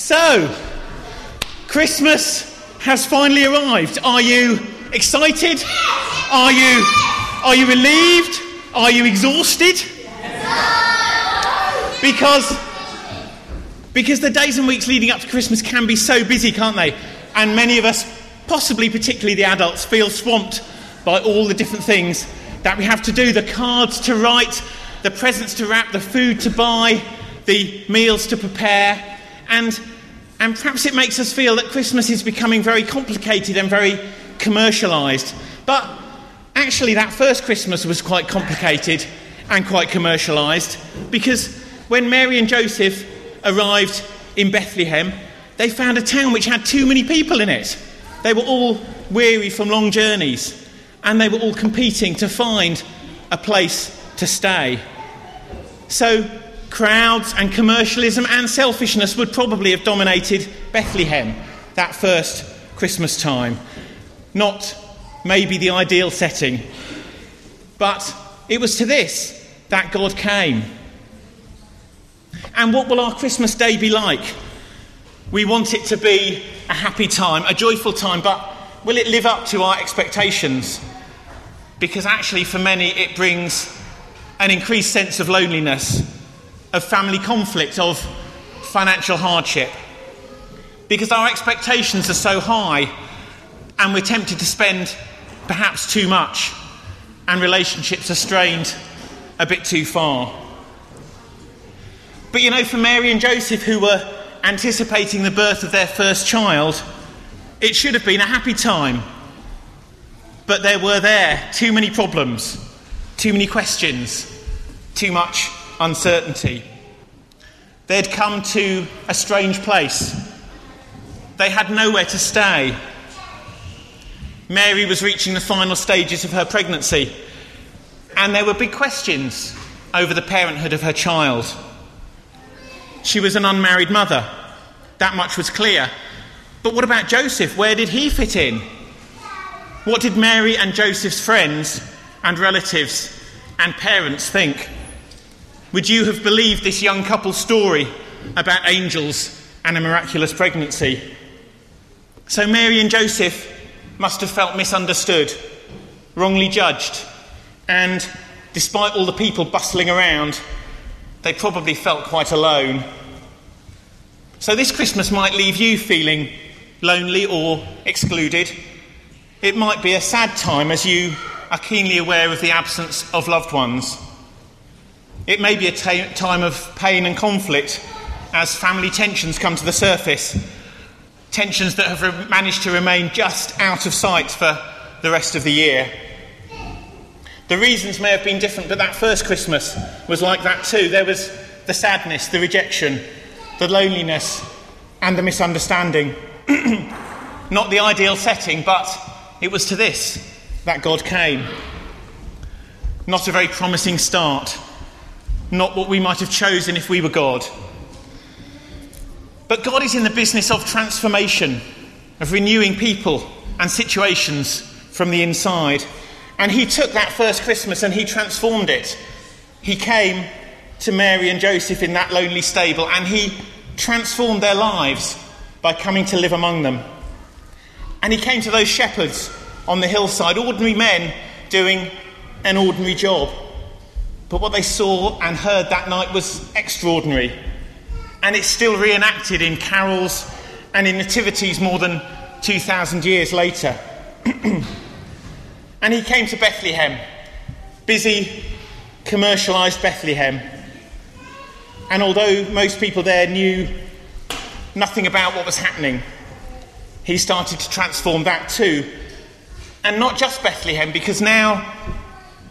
So, Christmas has finally arrived. Are you excited? Are you are you relieved? Are you exhausted? Because because the days and weeks leading up to Christmas can be so busy, can't they? And many of us, possibly particularly the adults, feel swamped by all the different things that we have to do the cards to write, the presents to wrap, the food to buy, the meals to prepare. And, and perhaps it makes us feel that Christmas is becoming very complicated and very commercialised. But actually, that first Christmas was quite complicated and quite commercialised because when Mary and Joseph arrived in Bethlehem, they found a town which had too many people in it. They were all weary from long journeys and they were all competing to find a place to stay. So, crowds and commercialism and selfishness would probably have dominated Bethlehem that first Christmas time. Not maybe the ideal setting, but it was to this that God came. And what will our Christmas day be like? We want it to be a happy time, a joyful time, but will it live up to our expectations? Because actually, for many, it brings an increased sense of loneliness, of family conflict, of financial hardship. Because our expectations are so high, and we're tempted to spend perhaps too much, and relationships are strained a bit too far. But you know, for Mary and Joseph, who were anticipating the birth of their first child, it should have been a happy time. But there were there too many problems, too many questions, too much uncertainty. They'd come to a strange place. They had nowhere to stay. Mary was reaching the final stages of her pregnancy, and there were big questions over the parenthood of her child. She was an unmarried mother. That much was clear. But what about Joseph? Where did he fit in? What did Mary and Joseph's friends and relatives and parents think? Would you have believed this young couple's story about angels and a miraculous pregnancy? So Mary and Joseph must have felt misunderstood, wrongly judged, and despite all the people bustling around, they probably felt quite alone. So, this Christmas might leave you feeling lonely or excluded. It might be a sad time as you are keenly aware of the absence of loved ones. It may be a time of pain and conflict as family tensions come to the surface, tensions that have re- managed to remain just out of sight for the rest of the year. The reasons may have been different, but that first Christmas was like that too. There was the sadness, the rejection, the loneliness, and the misunderstanding. Not the ideal setting, but it was to this that God came. Not a very promising start. Not what we might have chosen if we were God. But God is in the business of transformation, of renewing people and situations from the inside. And he took that first Christmas and he transformed it. He came to Mary and Joseph in that lonely stable and he transformed their lives by coming to live among them. And he came to those shepherds on the hillside, ordinary men doing an ordinary job. But what they saw and heard that night was extraordinary. And it's still reenacted in carols and in nativities more than 2,000 years later. And he came to Bethlehem, busy, commercialised Bethlehem. And although most people there knew nothing about what was happening, he started to transform that too. And not just Bethlehem, because now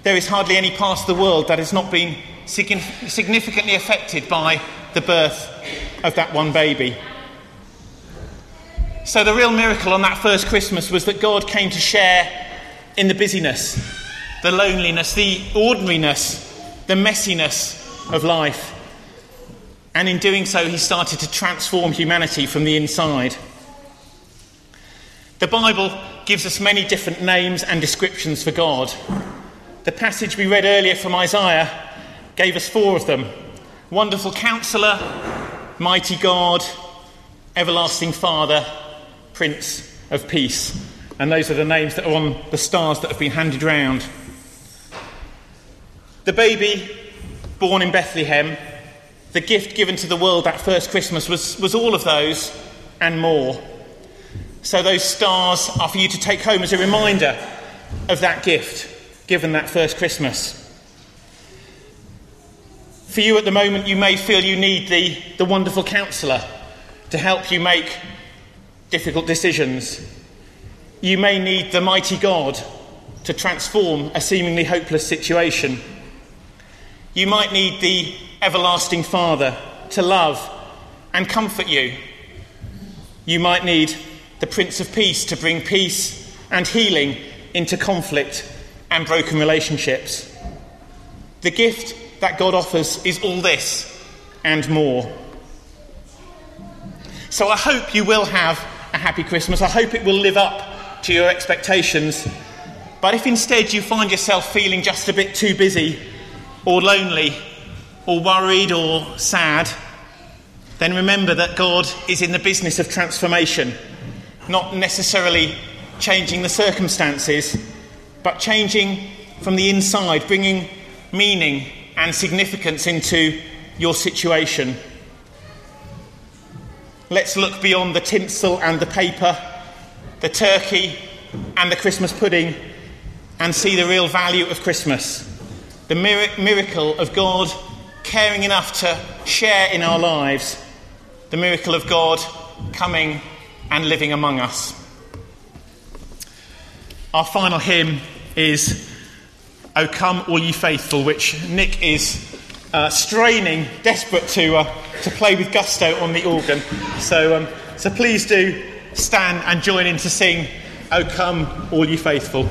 there is hardly any part of the world that has not been significantly affected by the birth of that one baby. So, the real miracle on that first Christmas was that God came to share in the busyness, the loneliness, the ordinariness, the messiness of life. And in doing so, he started to transform humanity from the inside. The Bible gives us many different names and descriptions for God. The passage we read earlier from Isaiah gave us four of them Wonderful Counselor, Mighty God, Everlasting Father, Prince of Peace. And those are the names that are on the stars that have been handed round. The baby born in Bethlehem, the gift given to the world that first Christmas was, was all of those and more. So those stars are for you to take home as a reminder of that gift given that first Christmas. For you at the moment, you may feel you need the, the wonderful counsellor to help you make difficult decisions. You may need the mighty God to transform a seemingly hopeless situation. You might need the everlasting Father to love and comfort you. You might need the Prince of Peace to bring peace and healing into conflict and broken relationships. The gift that God offers is all this and more. So I hope you will have a happy Christmas. I hope it will live up to your expectations. But if instead you find yourself feeling just a bit too busy or lonely or worried or sad, then remember that God is in the business of transformation, not necessarily changing the circumstances, but changing from the inside, bringing meaning and significance into your situation. Let's look beyond the tinsel and the paper, the turkey and the Christmas pudding, and see the real value of Christmas. The miracle of God caring enough to share in our lives, the miracle of God coming and living among us. Our final hymn is O come, all ye faithful, which Nick is uh, straining, desperate to, uh, to play with gusto on the organ. So, um, so please do stand and join in to sing O come, all ye faithful.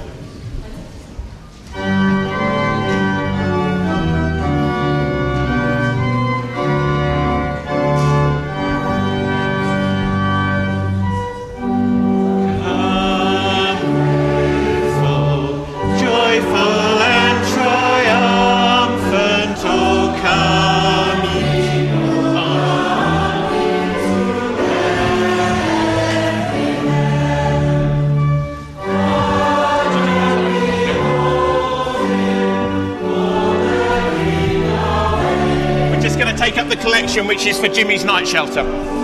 Which is for Jimmy's night shelter.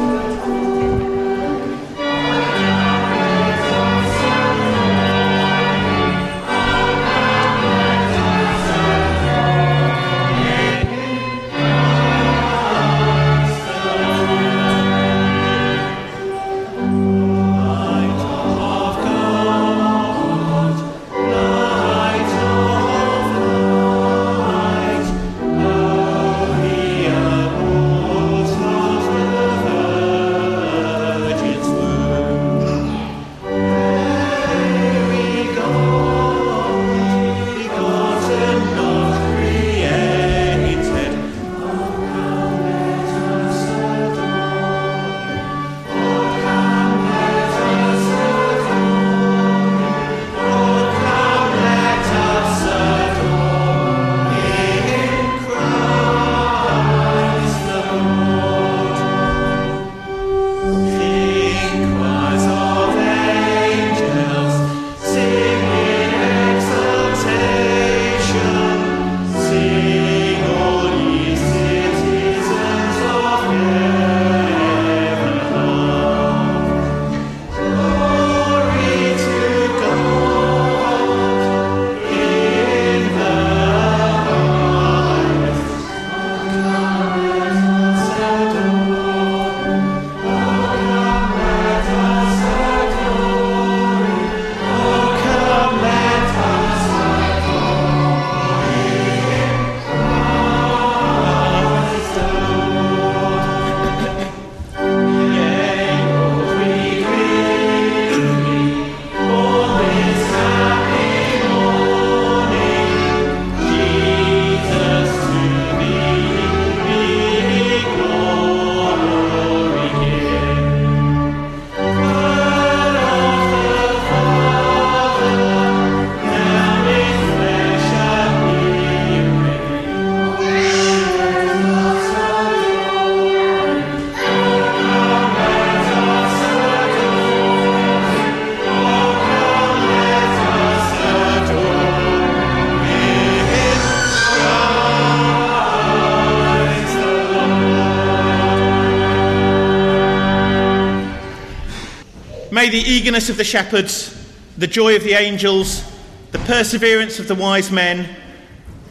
The eagerness of the shepherds, the joy of the angels, the perseverance of the wise men,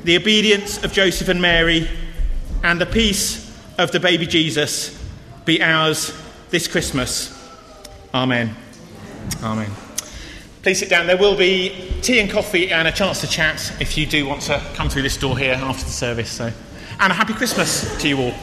the obedience of Joseph and Mary, and the peace of the baby Jesus be ours this Christmas. Amen. Amen. Please sit down. There will be tea and coffee and a chance to chat if you do want to come through this door here after the service. So, and a happy Christmas to you all.